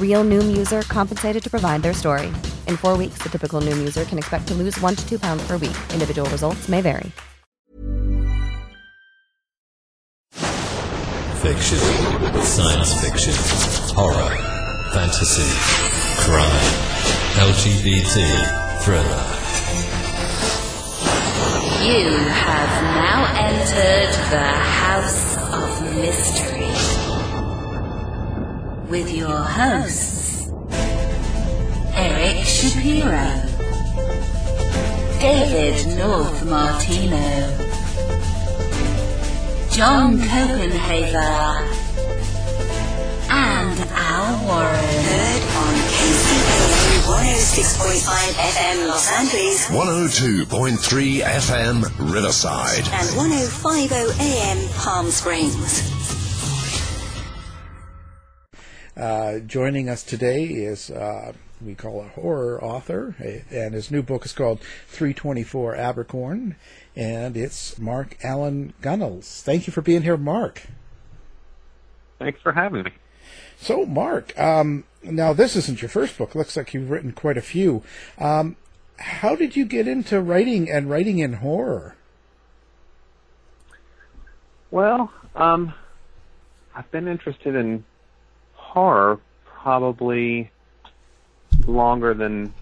Real Noom user compensated to provide their story. In four weeks, the typical Noom user can expect to lose one to two pounds per week. Individual results may vary. Fiction, science fiction, horror, fantasy, crime, LGBT, thriller. You have now entered the House of Mystery with your hosts, Eric Shapiro, David North Martino, John Copenhaver, and Al Warren. Heard on KCAA 106.5 FM Los Angeles 102.3 FM Riverside. and 1050 AM Palm Springs. Uh, joining us today is uh, we call a horror author, and his new book is called 324 Abercorn, and it's Mark Allen Gunnells. Thank you for being here, Mark. Thanks for having me. So, Mark, um, now this isn't your first book. Looks like you've written quite a few. Um, how did you get into writing and writing in horror? Well, um, I've been interested in horror probably longer than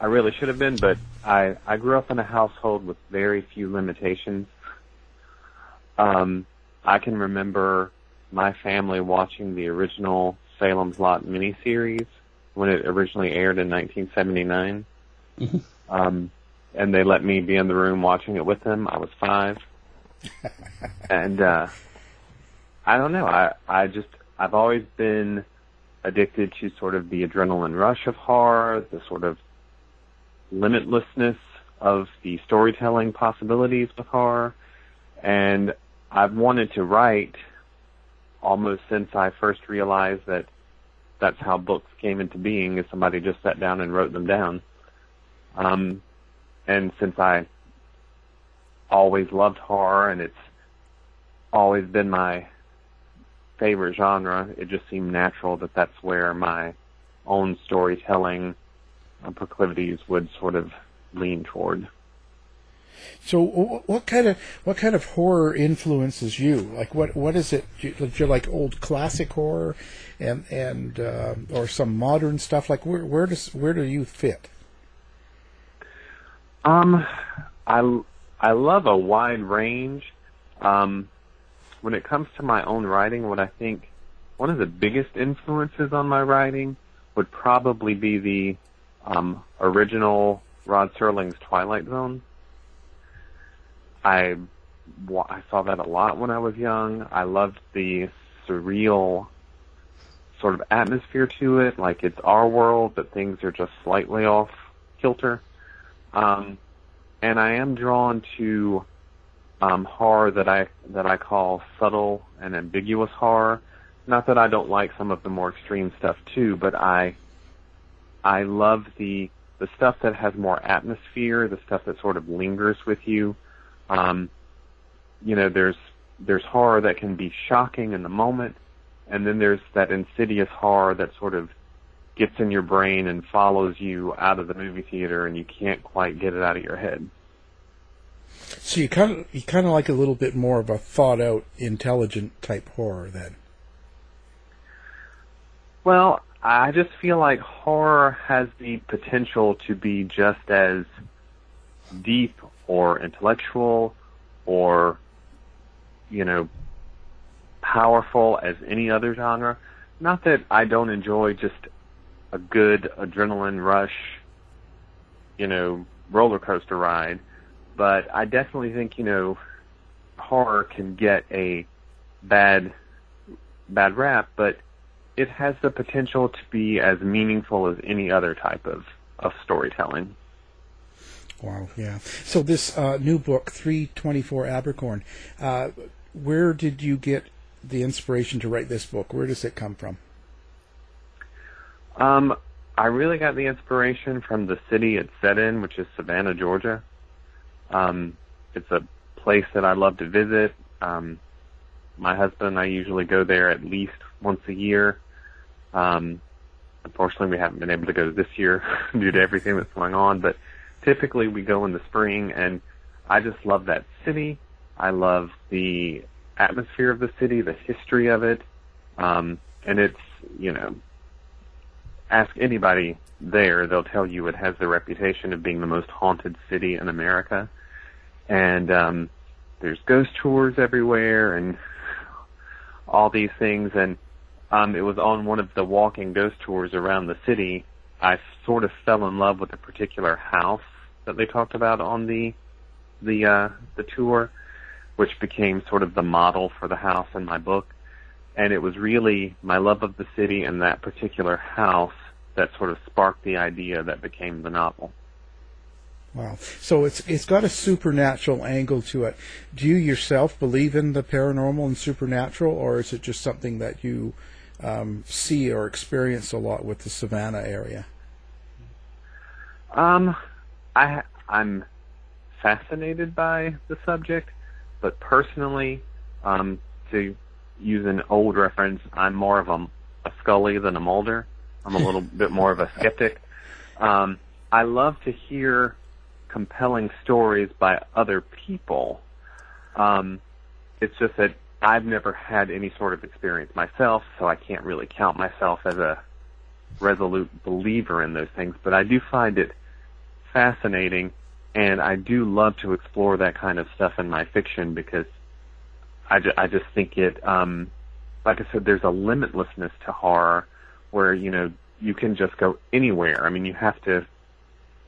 I really should have been, but I, I grew up in a household with very few limitations. Um, I can remember my family watching the original Salem's Lot miniseries when it originally aired in 1979. Um, and they let me be in the room watching it with them. I was five, and uh, I don't know. I I just I've always been addicted to sort of the adrenaline rush of horror, the sort of limitlessness of the storytelling possibilities with horror, and I've wanted to write almost since I first realized that that's how books came into being is somebody just sat down and wrote them down. Um, and since I always loved horror and it's always been my favorite genre, it just seemed natural that that's where my own storytelling uh, proclivities would sort of lean toward. So, what kind of what kind of horror influences you? Like, what what is it? Do you, do you like old classic horror, and and uh, or some modern stuff? Like, where where does where do you fit? Um, I I love a wide range. Um, when it comes to my own writing, what I think one of the biggest influences on my writing would probably be the um, original Rod Serling's Twilight Zone. I I saw that a lot when I was young. I loved the surreal sort of atmosphere to it, like it's our world, but things are just slightly off kilter. Um, and I am drawn to um, horror that I that I call subtle and ambiguous horror. Not that I don't like some of the more extreme stuff too, but I I love the the stuff that has more atmosphere, the stuff that sort of lingers with you. Um, you know, there's there's horror that can be shocking in the moment, and then there's that insidious horror that sort of gets in your brain and follows you out of the movie theater, and you can't quite get it out of your head. So you kind of you kind of like a little bit more of a thought out, intelligent type horror then. Well, I just feel like horror has the potential to be just as deep or intellectual or, you know, powerful as any other genre. Not that I don't enjoy just a good adrenaline rush, you know, roller coaster ride, but I definitely think, you know, horror can get a bad bad rap, but it has the potential to be as meaningful as any other type of, of storytelling. Wow, yeah. So this uh, new book, 324 Abercorn, uh, where did you get the inspiration to write this book? Where does it come from? Um, I really got the inspiration from the city it's set in, which is Savannah, Georgia. Um, it's a place that I love to visit. Um, my husband and I usually go there at least once a year. Um, unfortunately, we haven't been able to go this year due to everything that's going on, but typically we go in the spring, and I just love that city. I love the atmosphere of the city, the history of it, um, and it's you know, ask anybody there, they'll tell you it has the reputation of being the most haunted city in America, and um, there's ghost tours everywhere and all these things, and um, it was on one of the walking ghost tours around the city. I sort of fell in love with a particular house that they talked about on the the uh, the tour, which became sort of the model for the house in my book. And it was really my love of the city and that particular house that sort of sparked the idea that became the novel. Wow. So it's it's got a supernatural angle to it. Do you yourself believe in the paranormal and supernatural, or is it just something that you um, see or experience a lot with the Savannah area? Um, I I'm fascinated by the subject, but personally, um, to use an old reference, I'm more of a, a Scully than a Mulder. I'm a little bit more of a skeptic. Um, I love to hear compelling stories by other people. Um, it's just that I've never had any sort of experience myself, so I can't really count myself as a resolute believer in those things. But I do find it fascinating, and I do love to explore that kind of stuff in my fiction because I, ju- I just think it, um, like I said, there's a limitlessness to horror where, you know, you can just go anywhere. I mean, you have to,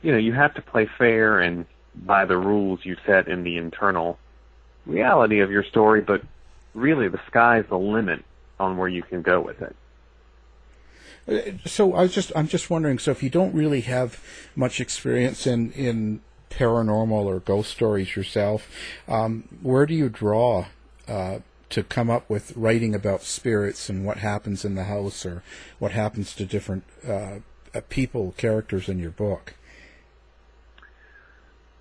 you know, you have to play fair and by the rules you set in the internal reality of your story, but really the sky's the limit on where you can go with it. So I was just I'm just wondering. So if you don't really have much experience in in paranormal or ghost stories yourself, um, where do you draw uh, to come up with writing about spirits and what happens in the house or what happens to different uh, uh people characters in your book?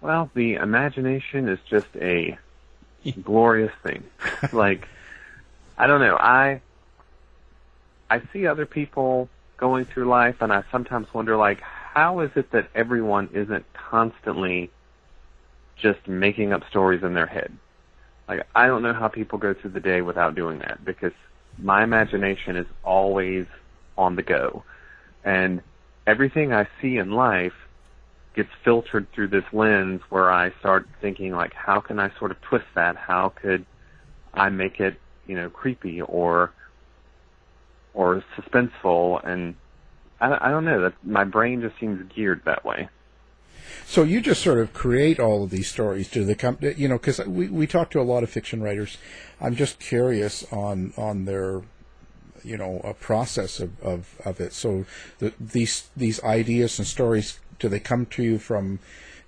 Well, the imagination is just a glorious thing. like, I don't know. I I see other people going through life, and I sometimes wonder, like, how is it that everyone isn't constantly just making up stories in their head? Like, I don't know how people go through the day without doing that because my imagination is always on the go, and everything I see in life gets filtered through this lens where I start thinking like, how can I sort of twist that? How could I make it, you know, creepy or or suspenseful? And I, I don't know. That my brain just seems geared that way. So you just sort of create all of these stories. Do the come? You know, because we we talk to a lot of fiction writers. I'm just curious on on their you know a process of, of, of it. So the, these these ideas and stories do they come to you from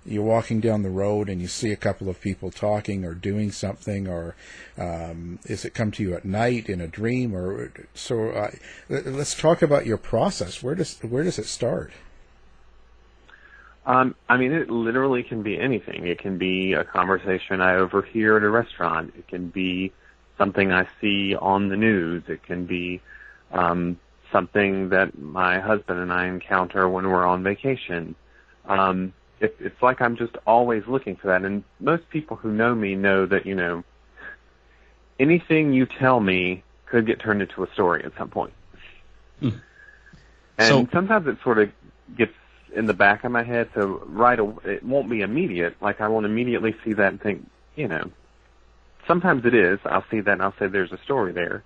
you're walking down the road and you see a couple of people talking or doing something, or um, is it come to you at night in a dream? Or so uh, let's talk about your process. Where does where does it start? Um, I mean, it literally can be anything. It can be a conversation I overhear at a restaurant. It can be something I see on the news. It can be um, something that my husband and I encounter when we're on vacation. Um, it, it's like I'm just always looking for that. And most people who know me know that, you know, anything you tell me could get turned into a story at some point. Hmm. And so, sometimes it sort of gets in the back of my head, so right away, it won't be immediate. Like I won't immediately see that and think, you know, sometimes it is. I'll see that and I'll say there's a story there.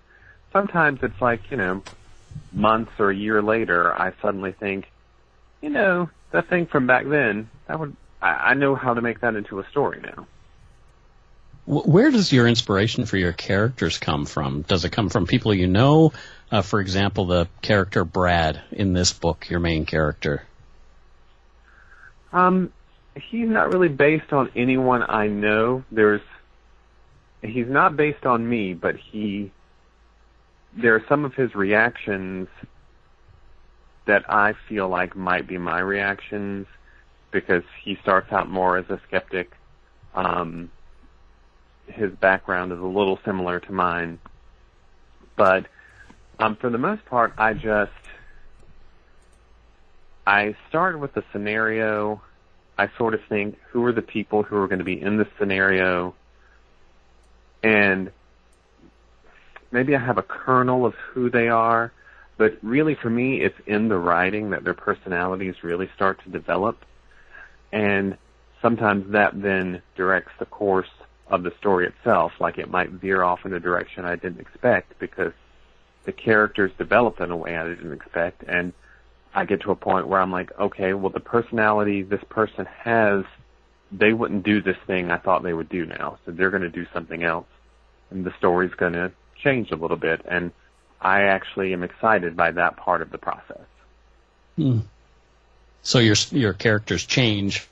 Sometimes it's like, you know, months or a year later, I suddenly think, you know, that thing from back then, that would I, I know how to make that into a story now. Where does your inspiration for your characters come from? Does it come from people you know? Uh, for example, the character Brad in this book, your main character. Um, he's not really based on anyone I know. There's, he's not based on me, but he there are some of his reactions that I feel like might be my reactions because he starts out more as a skeptic. Um, his background is a little similar to mine, but um, for the most part, I just I start with a scenario. I sort of think who are the people who are going to be in this scenario, and maybe I have a kernel of who they are, but really for me, it's in the writing that their personalities really start to develop. And sometimes that then directs the course of the story itself, like it might veer off in a direction I didn't expect because the characters develop in a way I didn't expect. And I get to a point where I'm like, okay, well, the personality this person has, they wouldn't do this thing I thought they would do now. So they're going to do something else. And the story's going to changed a little bit, and I actually am excited by that part of the process. Hmm. So your your characters change.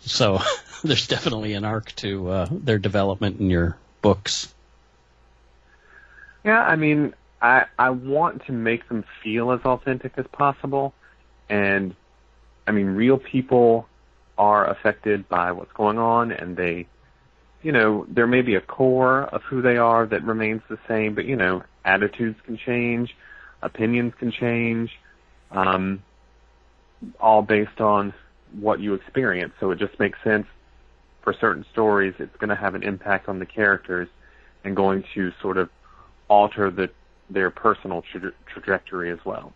So there's definitely an arc to uh, their development in your books. Yeah, I mean, I I want to make them feel as authentic as possible, and I mean, real people are affected by what's going on, and they you know, there may be a core of who they are that remains the same, but you know, attitudes can change, opinions can change, um, all based on what you experience. So it just makes sense for certain stories. It's going to have an impact on the characters and going to sort of alter the their personal tra- trajectory as well.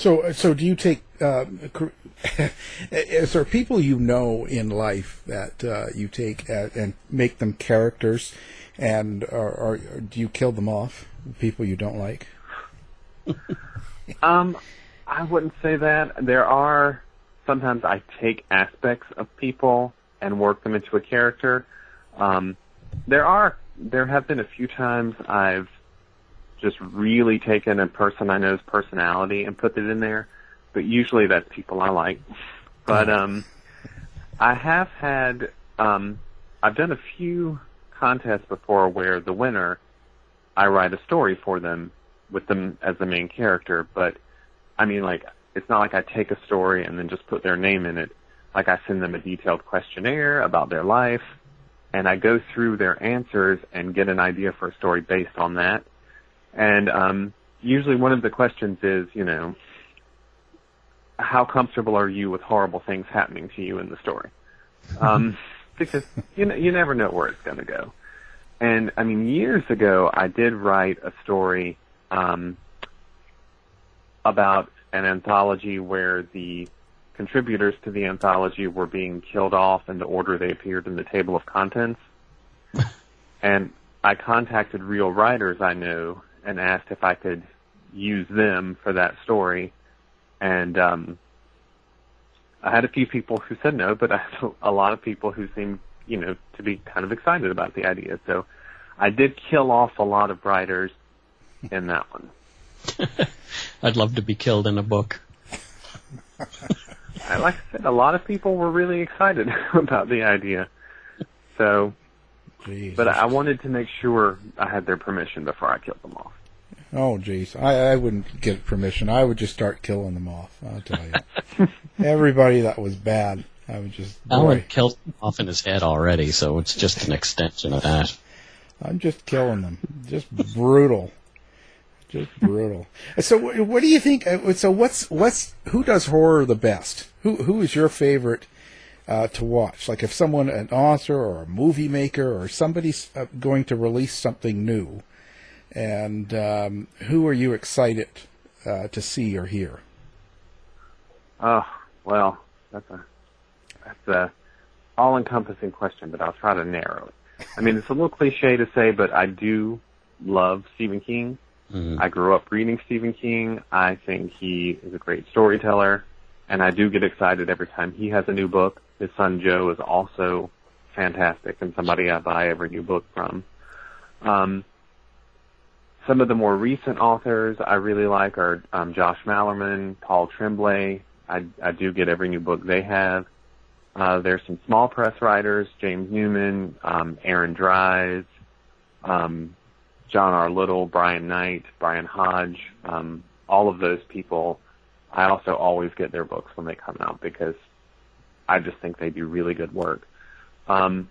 So, so do you take? Uh, is there people you know in life that uh, you take at, and make them characters, and or, or, do you kill them off? People you don't like? Um, I wouldn't say that. There are sometimes I take aspects of people and work them into a character. Um, there are there have been a few times I've just really taken a person I know's personality and put it in there, but usually that's people I like. But um, I have had um, I've done a few contests before where the winner I write a story for them with them as the main character, but I mean like it's not like I take a story and then just put their name in it. Like I send them a detailed questionnaire about their life and I go through their answers and get an idea for a story based on that. And um, usually one of the questions is, you know, how comfortable are you with horrible things happening to you in the story? Um, because you know, you never know where it's going to go. And I mean, years ago, I did write a story um, about an anthology where the contributors to the anthology were being killed off in the order they appeared in the table of contents. and I contacted real writers I knew and asked if I could use them for that story. And um, I had a few people who said no, but I had a lot of people who seemed, you know, to be kind of excited about the idea. So I did kill off a lot of writers in that one. I'd love to be killed in a book. I, like I said, a lot of people were really excited about the idea. So, Jeez. but I wanted to make sure I had their permission before I killed them off. Oh, jeez. I, I wouldn't get permission. I would just start killing them off. I'll tell you. Everybody that was bad, I would just. Alan boy, killed him off in his head already, so it's just an extension of that. I'm just killing them. Just brutal. Just brutal. So, wh- what do you think? uh, So, what's what's who does horror the best? Who who is your favorite uh, to watch? Like, if someone, an author or a movie maker or somebody's uh, going to release something new, and um, who are you excited uh, to see or hear? Oh, well, that's a that's a all-encompassing question, but I'll try to narrow it. I mean, it's a little cliche to say, but I do love Stephen King. I grew up reading Stephen King. I think he is a great storyteller, and I do get excited every time he has a new book. His son Joe is also fantastic and somebody I buy every new book from. Um, some of the more recent authors I really like are um, Josh Malerman, Paul Tremblay. I, I do get every new book they have. Uh, there's some small press writers, James Newman, um, Aaron Dries, um, John R. Little, Brian Knight, Brian Hodge, um, all of those people. I also always get their books when they come out because I just think they do really good work. Um,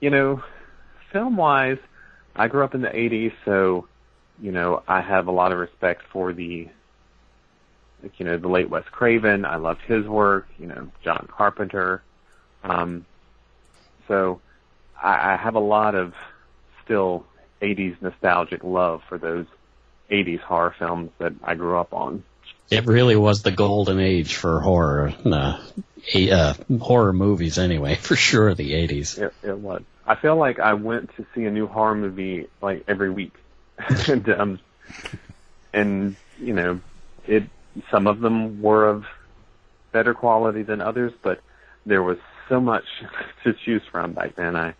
you know, film wise, I grew up in the 80s, so, you know, I have a lot of respect for the, you know, the late Wes Craven. I loved his work, you know, John Carpenter. Um, so I, I have a lot of still 80s nostalgic love for those 80s horror films that I grew up on. It really was the golden age for horror, uh, a- uh, horror movies anyway, for sure. The '80s. It, it was. I feel like I went to see a new horror movie like every week, and um, and you know, it. Some of them were of better quality than others, but there was so much to choose from back then. I,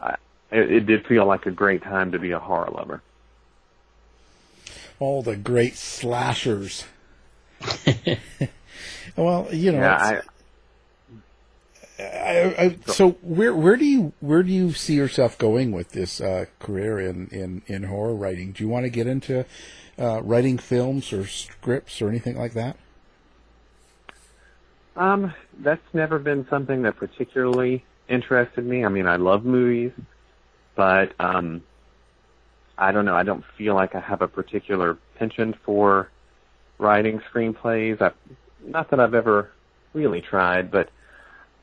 I it, it did feel like a great time to be a horror lover. All the great slashers. well, you know, Yeah, it's- I, I, so where where do you where do you see yourself going with this uh, career in, in, in horror writing? Do you want to get into uh, writing films or scripts or anything like that? Um, that's never been something that particularly interested me. I mean, I love movies, but um, I don't know. I don't feel like I have a particular penchant for writing screenplays. I, not that I've ever really tried, but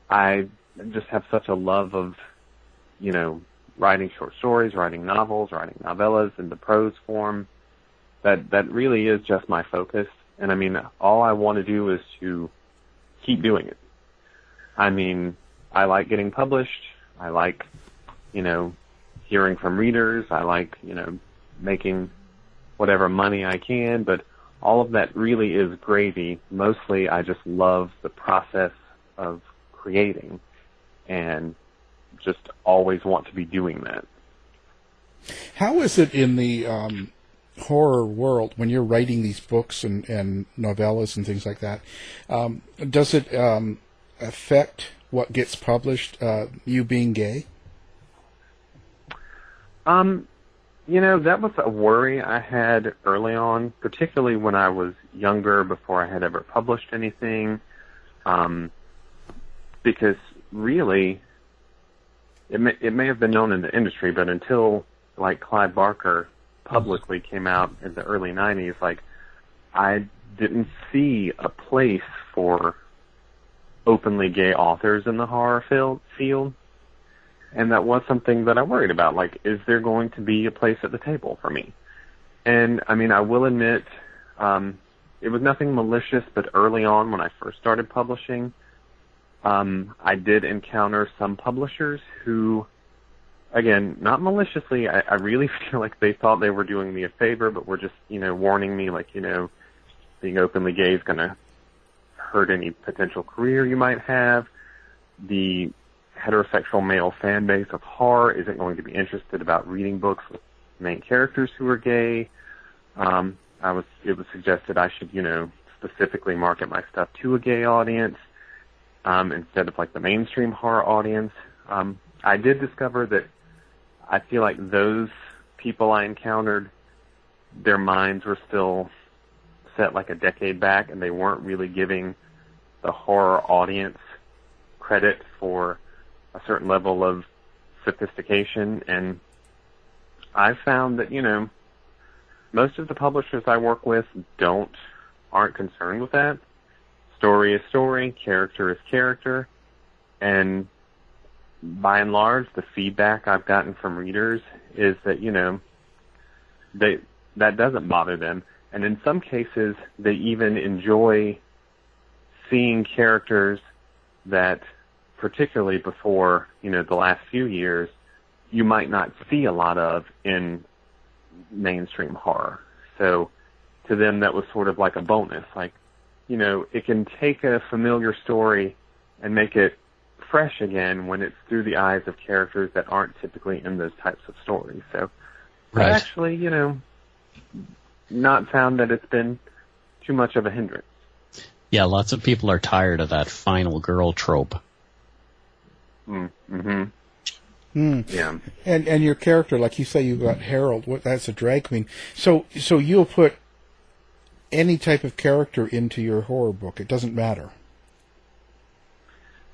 I just have such a love of, you know, writing short stories, writing novels, writing novellas in the prose form. That that really is just my focus. And I mean, all I want to do is to keep doing it. I mean, I like getting published. I like, you know, hearing from readers. I like, you know, making whatever money I can. But all of that really is gravy. Mostly, I just love the process of creating, and just always want to be doing that. How is it in the um, horror world when you're writing these books and, and novellas and things like that? Um, does it um, affect what gets published? Uh, you being gay? Um, you know, that was a worry I had early on, particularly when I was younger, before I had ever published anything. Um, because really, it may, it may have been known in the industry, but until like Clive Barker publicly came out in the early 90s, like I didn't see a place for openly gay authors in the horror field, field. And that was something that I worried about. Like, is there going to be a place at the table for me? And I mean, I will admit, um, it was nothing malicious, but early on when I first started publishing, um, I did encounter some publishers who, again, not maliciously, I, I really feel like they thought they were doing me a favor, but were just, you know, warning me, like, you know, being openly gay is going to hurt any potential career you might have. The heterosexual male fan base of horror isn't going to be interested about reading books with main characters who are gay. Um, I was, it was suggested I should, you know, specifically market my stuff to a gay audience um, instead of like the mainstream horror audience. Um, I did discover that I feel like those people I encountered, their minds were still set like a decade back, and they weren't really giving the horror audience credit for a certain level of sophistication. And I've found that you know most of the publishers I work with don't aren't concerned with that. Story is story, character is character, and by and large, the feedback I've gotten from readers is that you know they that doesn't bother them, and in some cases, they even enjoy seeing characters that, particularly before you know the last few years, you might not see a lot of in mainstream horror. So to them, that was sort of like a bonus, like you know, it can take a familiar story and make it fresh again when it's through the eyes of characters that aren't typically in those types of stories. So Right. I actually, you know, not found that it's been too much of a hindrance. Yeah, lots of people are tired of that final girl trope. Mm-hmm. Hmm. Yeah. And and your character, like you say, you got Harold. What? That's a drag queen. So so you'll put any type of character into your horror book. It doesn't matter.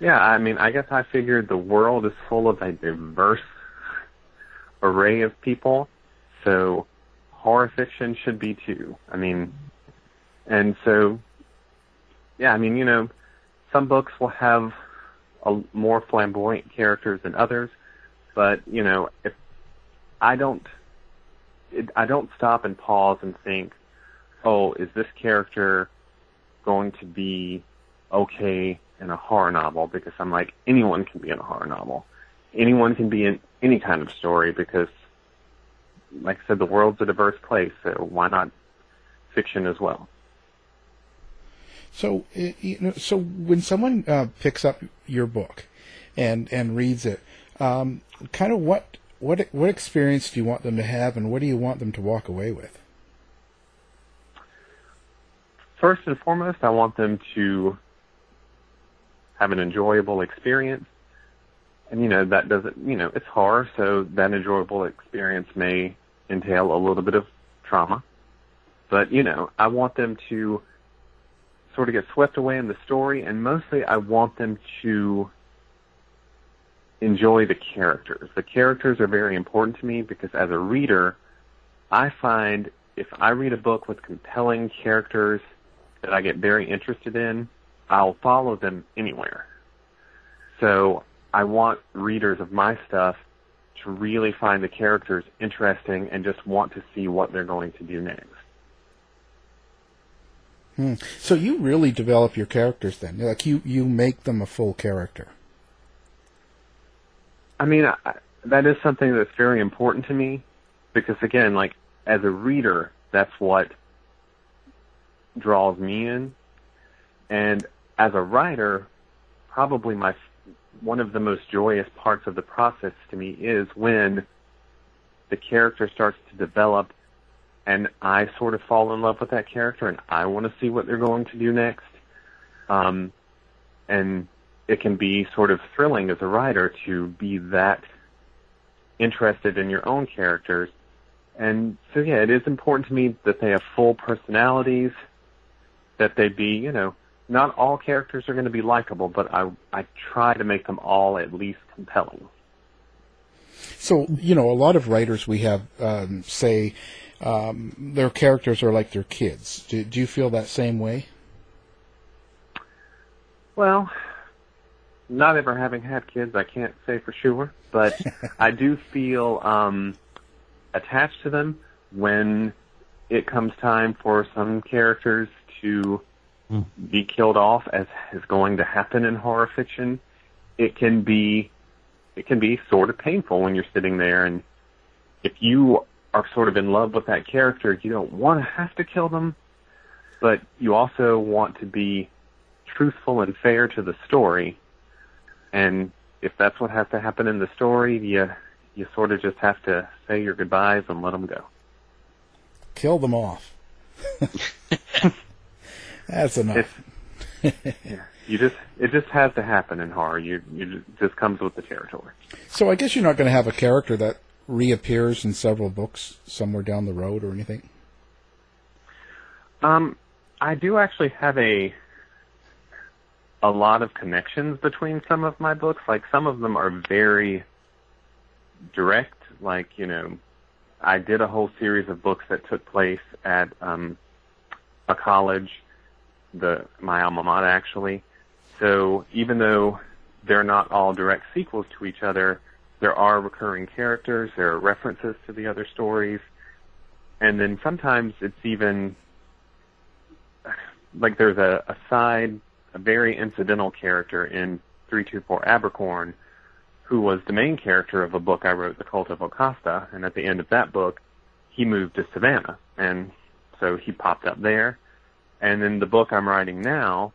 Yeah, I mean, I guess I figured the world is full of a diverse array of people, so horror fiction should be too. I mean, and so, yeah, I mean, you know, some books will have a more flamboyant characters than others, but you know, if I don't, it, I don't stop and pause and think, oh, is this character going to be okay in a horror novel? Because I'm like, anyone can be in a horror novel. Anyone can be in any kind of story because, like I said, the world's a diverse place, so why not fiction as well? So you know, so when someone uh, picks up your book and and reads it, um, kind of what what what experience do you want them to have, and what do you want them to walk away with? First and foremost, I want them to have an enjoyable experience. And, you know, that doesn't, you know, it's horror, so that enjoyable experience may entail a little bit of trauma. But, you know, I want them to sort of get swept away in the story, and mostly I want them to enjoy the characters. The characters are very important to me because as a reader, I find if I read a book with compelling characters that I get very interested in, I'll follow them anywhere. So I want readers of my stuff to really find the characters interesting and just want to see what they're going to do next. Hmm. So you really develop your characters then, like you you make them a full character. I mean, I, that is something that's very important to me because again, like as a reader, that's what draws me in. And as a writer, probably my one of the most joyous parts of the process to me is when the character starts to develop and I sort of fall in love with that character and I want to see what they're going to do next. Um, and it can be sort of thrilling as a writer to be that interested in your own characters. And so yeah, it is important to me that they have full personalities, that they be, you know, not all characters are going to be likable, but I I try to make them all at least compelling. So you know, a lot of writers we have um, say um, their characters are like their kids. Do, do you feel that same way? Well, not ever having had kids, I can't say for sure, but I do feel um, attached to them when it comes time for some characters to mm. be killed off, as is going to happen in horror fiction. It can be, it can be sort of painful when you're sitting there, and if you are sort of in love with that character, you don't want to have to kill them, but you also want to be truthful and fair to the story and if that's what has to happen in the story, you you sort of just have to say your goodbyes and let them go. Kill them off. that's enough. yeah, you just it just has to happen in horror. You you just comes with the territory. So I guess you're not going to have a character that reappears in several books somewhere down the road or anything. Um, I do actually have a a lot of connections between some of my books. Like some of them are very direct. Like you know, I did a whole series of books that took place at um, a college, the my alma mater actually. So even though they're not all direct sequels to each other, there are recurring characters. There are references to the other stories, and then sometimes it's even like there's a, a side a very incidental character in 324 Abercorn, who was the main character of a book I wrote, The Cult of Ocasta, and at the end of that book, he moved to Savannah, and so he popped up there. And in the book I'm writing now,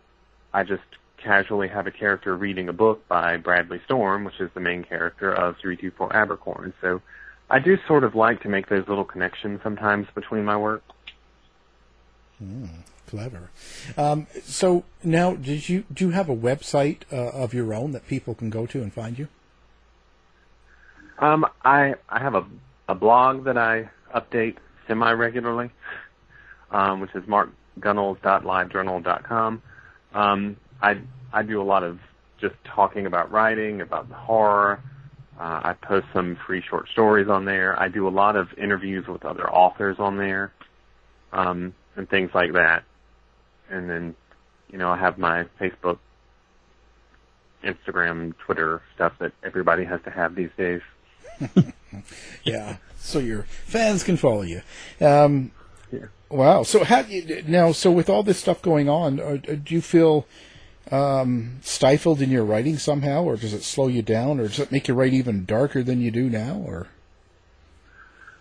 I just casually have a character reading a book by Bradley Storm, which is the main character of 324 Abercorn. So I do sort of like to make those little connections sometimes between my work. Mm. Clever. Um, so now, did you do you have a website uh, of your own that people can go to and find you? Um, I I have a a blog that I update semi regularly, um, which is markgunnells.livejournal.com. Um, I I do a lot of just talking about writing, about the horror. Uh, I post some free short stories on there. I do a lot of interviews with other authors on there, um, and things like that and then you know I have my Facebook, Instagram, Twitter stuff that everybody has to have these days. yeah, so your fans can follow you. Um, yeah. Wow. So how you, now? So with all this stuff going on, uh, do you feel um, stifled in your writing somehow, or does it slow you down, or does it make you write even darker than you do now, or?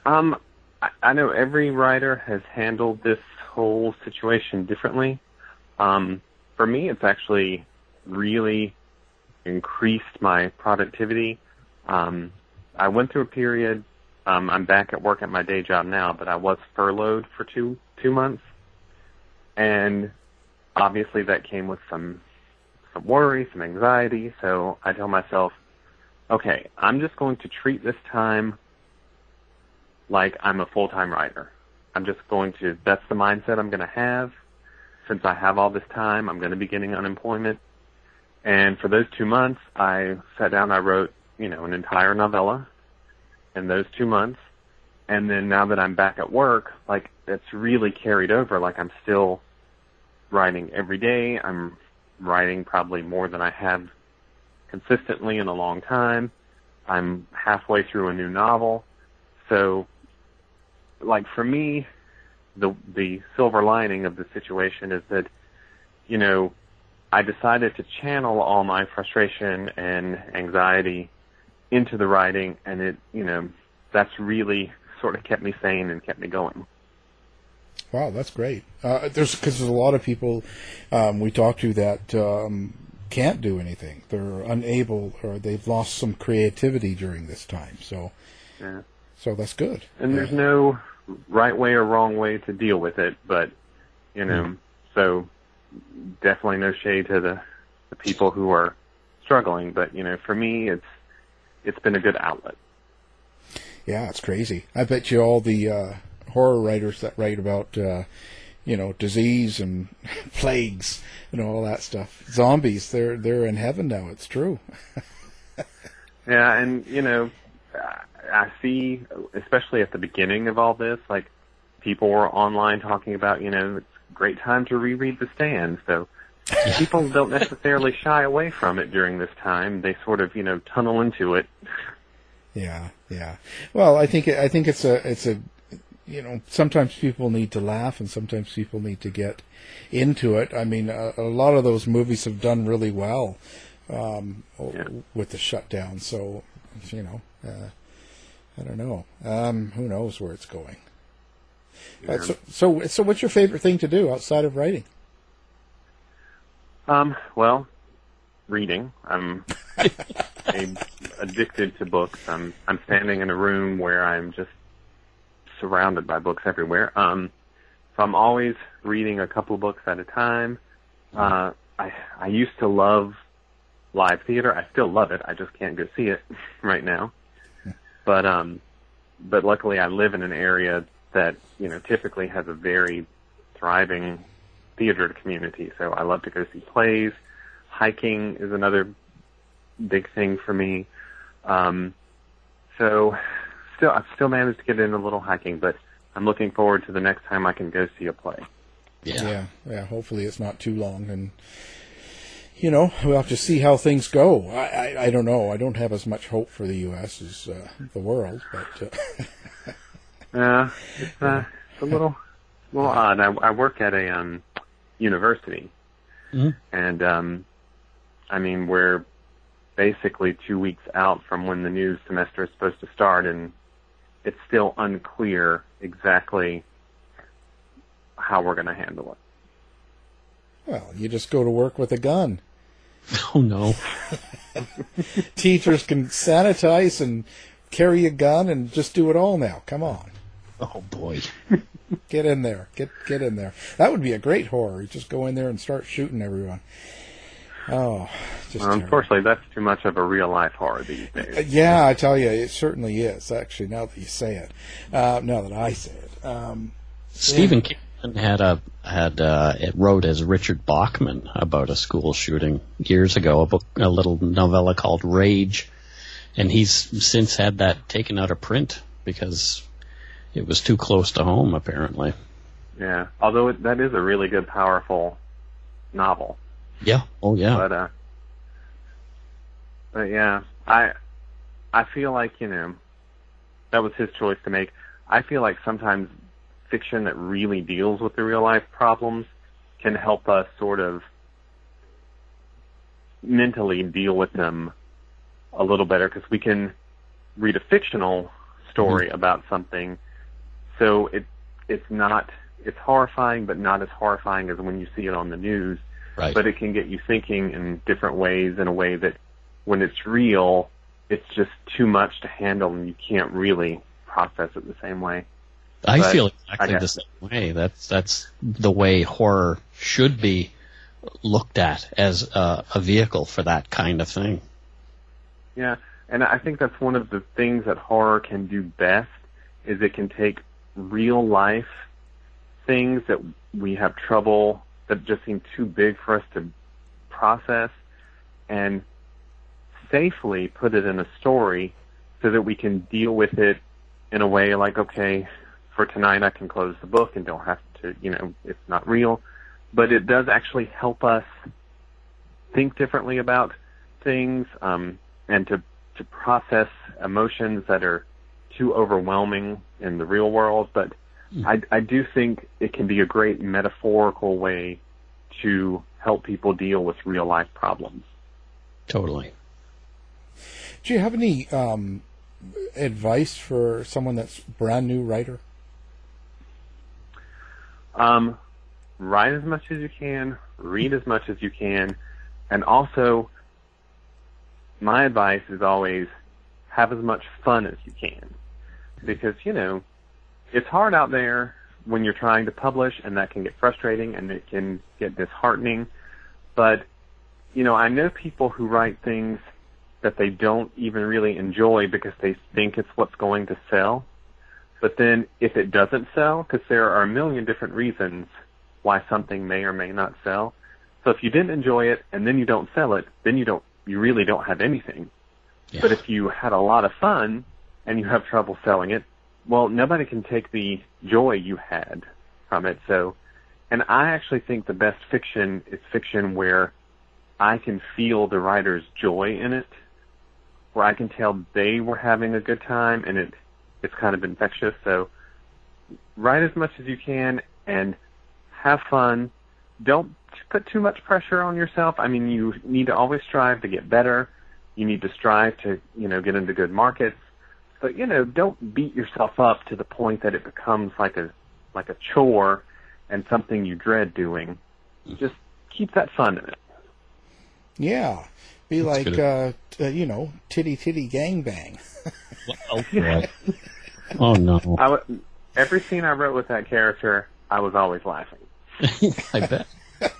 Um, I, know every writer has handled this whole situation differently. Um, for me, it's actually really increased my productivity. Um, I went through a period. Um, I'm back at work at my day job now, but I was furloughed for two two months, and obviously that came with some some worry, some anxiety. So I tell myself, okay, I'm just going to treat this time like I'm a full time writer. I'm just going to, that's the mindset I'm going to have. Since I have all this time, I'm going to be getting unemployment. And for those two months, I sat down, I wrote, you know, an entire novella in those two months. And then now that I'm back at work, like, it's really carried over. Like, I'm still writing every day. I'm writing probably more than I have consistently in a long time. I'm halfway through a new novel. So like for me, the the silver lining of the situation is that, you know, I decided to channel all my frustration and anxiety into the writing, and it, you know, that's really sort of kept me sane and kept me going. Wow, that's great. Uh, there's because there's a lot of people um, we talk to that um, can't do anything. They're unable or they've lost some creativity during this time. So, Yeah. so that's good. And there's no right way or wrong way to deal with it, but you know, so definitely no shade to the, the people who are struggling, but you know, for me it's it's been a good outlet. Yeah, it's crazy. I bet you all the uh, horror writers that write about, uh, you know, disease and plagues and all that stuff, zombies, they're they're in heaven now. It's true. Yeah, and you know, I- see, especially at the beginning of all this, like people were online talking about, you know, it's a great time to reread The Stand. So people don't necessarily shy away from it during this time. They sort of, you know, tunnel into it. Yeah, yeah. Well, I think I think it's a it's a you know sometimes people need to laugh and sometimes people need to get into it. I mean, a, a lot of those movies have done really well um, o- with the shutdown. So you know, uh, I don't know. Um, who knows where it's going? Uh, so, so, so, what's your favorite thing to do outside of writing? Um, well, reading. I'm I'm addicted to books. I'm I'm standing in a room where I'm just surrounded by books everywhere. Um, so I'm always reading a couple books at a time. Uh, I I used to love live theater. I still love it. I just can't go see it right now. But um, but luckily I live in an area that you know typically has a very thriving theater community. So I love to go see plays. Hiking is another big thing for me. Um, so still, I've still managed to get in a little hiking, but I'm looking forward to the next time I can go see a play. yeah, yeah. Hopefully, it's not too long, and you know we'll have to see how things go. I, I, I don't know. I don't have as much hope for the U.S. as uh, the world, but uh, Uh, it's, uh, it's a little, little odd. I, I work at a um, university, Mhm. and um, I mean we're basically two weeks out from when the new semester is supposed to start, and it's still unclear exactly how we're going to handle it. well, you just go to work with a gun. Oh no. Teachers can sanitize and carry a gun and just do it all now. Come on, Oh boy. get in there, get get in there. That would be a great horror. You just go in there and start shooting everyone. Oh, just Well, unfortunately, that's too much of a real life horror these days. Uh, Yeah, I tell you, it certainly is. Actually, now that you say it, uh, now that I say it, um, Stephen King had a had uh, it wrote as Richard Bachman about a school shooting years ago, a book, a little novella called Rage, and he's since had that taken out of print because it was too close to home, apparently. Yeah, although it, that is a really good, powerful novel. Yeah. Oh yeah. But uh, but yeah, I I feel like you know that was his choice to make. I feel like sometimes fiction that really deals with the real life problems can help us sort of mentally deal with them a little better because we can read a fictional story about something so it it's not it's horrifying but not as horrifying as when you see it on the news Right. but it can get you thinking in different ways in a way that when it's real it's just too much to handle and you can't really process it the same way I But feel I exactly the same way. That's that's the way horror should be looked at as a, a vehicle for that kind of thing. Yeah, and I think that's one of the things that horror can do best is it can take real life things that we have trouble that just seem too big for us to process and safely put it in a story so that we can deal with it in a way like okay for tonight I can close the book and don't have to you know it's not real but it does actually help us think differently about things um, and to to process emotions that are too overwhelming in the real world. But I, I do think it can be a great metaphorical way to help people deal with real life problems. Totally. do you have any um, advice for someone that's brand new writer? Um, write as much as you can, read as much as you can, and also, my advice is always have as much fun as you can. Because, you know, it's hard out there when you're trying to publish and that can get frustrating and it can get disheartening. But, you know, I know people who write things that they don't even really enjoy because they think it's what's going to sell. But then if it doesn't sell, because there are a million different reasons why something may or may not sell. So if you didn't enjoy it and then you don't sell it, then you don't, you really don't have anything. Yeah. But if you had a lot of fun and you have trouble selling it, well, nobody can take the joy you had from it. So, and I actually think the best fiction is fiction where I can feel the writer's joy in it, where I can tell they were having a good time and it, it's kind of infectious. So write as much as you can and have fun. Don't put too much pressure on yourself. I mean, you need to always strive to get better. You need to strive to, you know, get into good markets. But, you know, don't beat yourself up to the point that it becomes like a, like a chore and something you dread doing. Just keep that fun in it. Yeah. Be That's like, uh, t- uh, you know, titty titty gang bang. Oh, God. oh no! I w- every scene I wrote with that character, I was always laughing. I bet.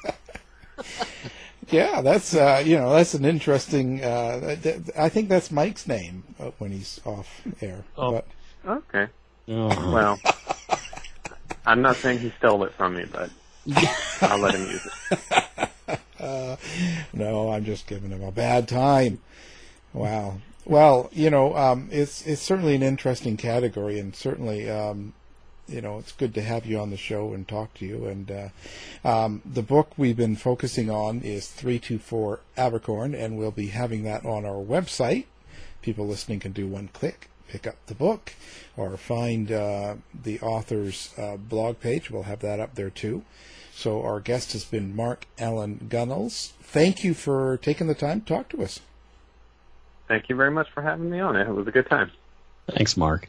Yeah, that's uh, you know that's an interesting. Uh, th- I think that's Mike's name uh, when he's off air. Oh. But Okay. Oh. Well, I'm not saying he stole it from me, but I'll let him use it. uh, no, I'm just giving him a bad time. Wow. Well, you know, um, it's it's certainly an interesting category, and certainly, um, you know, it's good to have you on the show and talk to you. And uh, um, the book we've been focusing on is three two four Abercorn, and we'll be having that on our website. People listening can do one click, pick up the book, or find uh, the author's uh, blog page. We'll have that up there too. So our guest has been Mark Allen Gunnells. Thank you for taking the time to talk to us. Thank you very much for having me on. It was a good time. Thanks, Mark.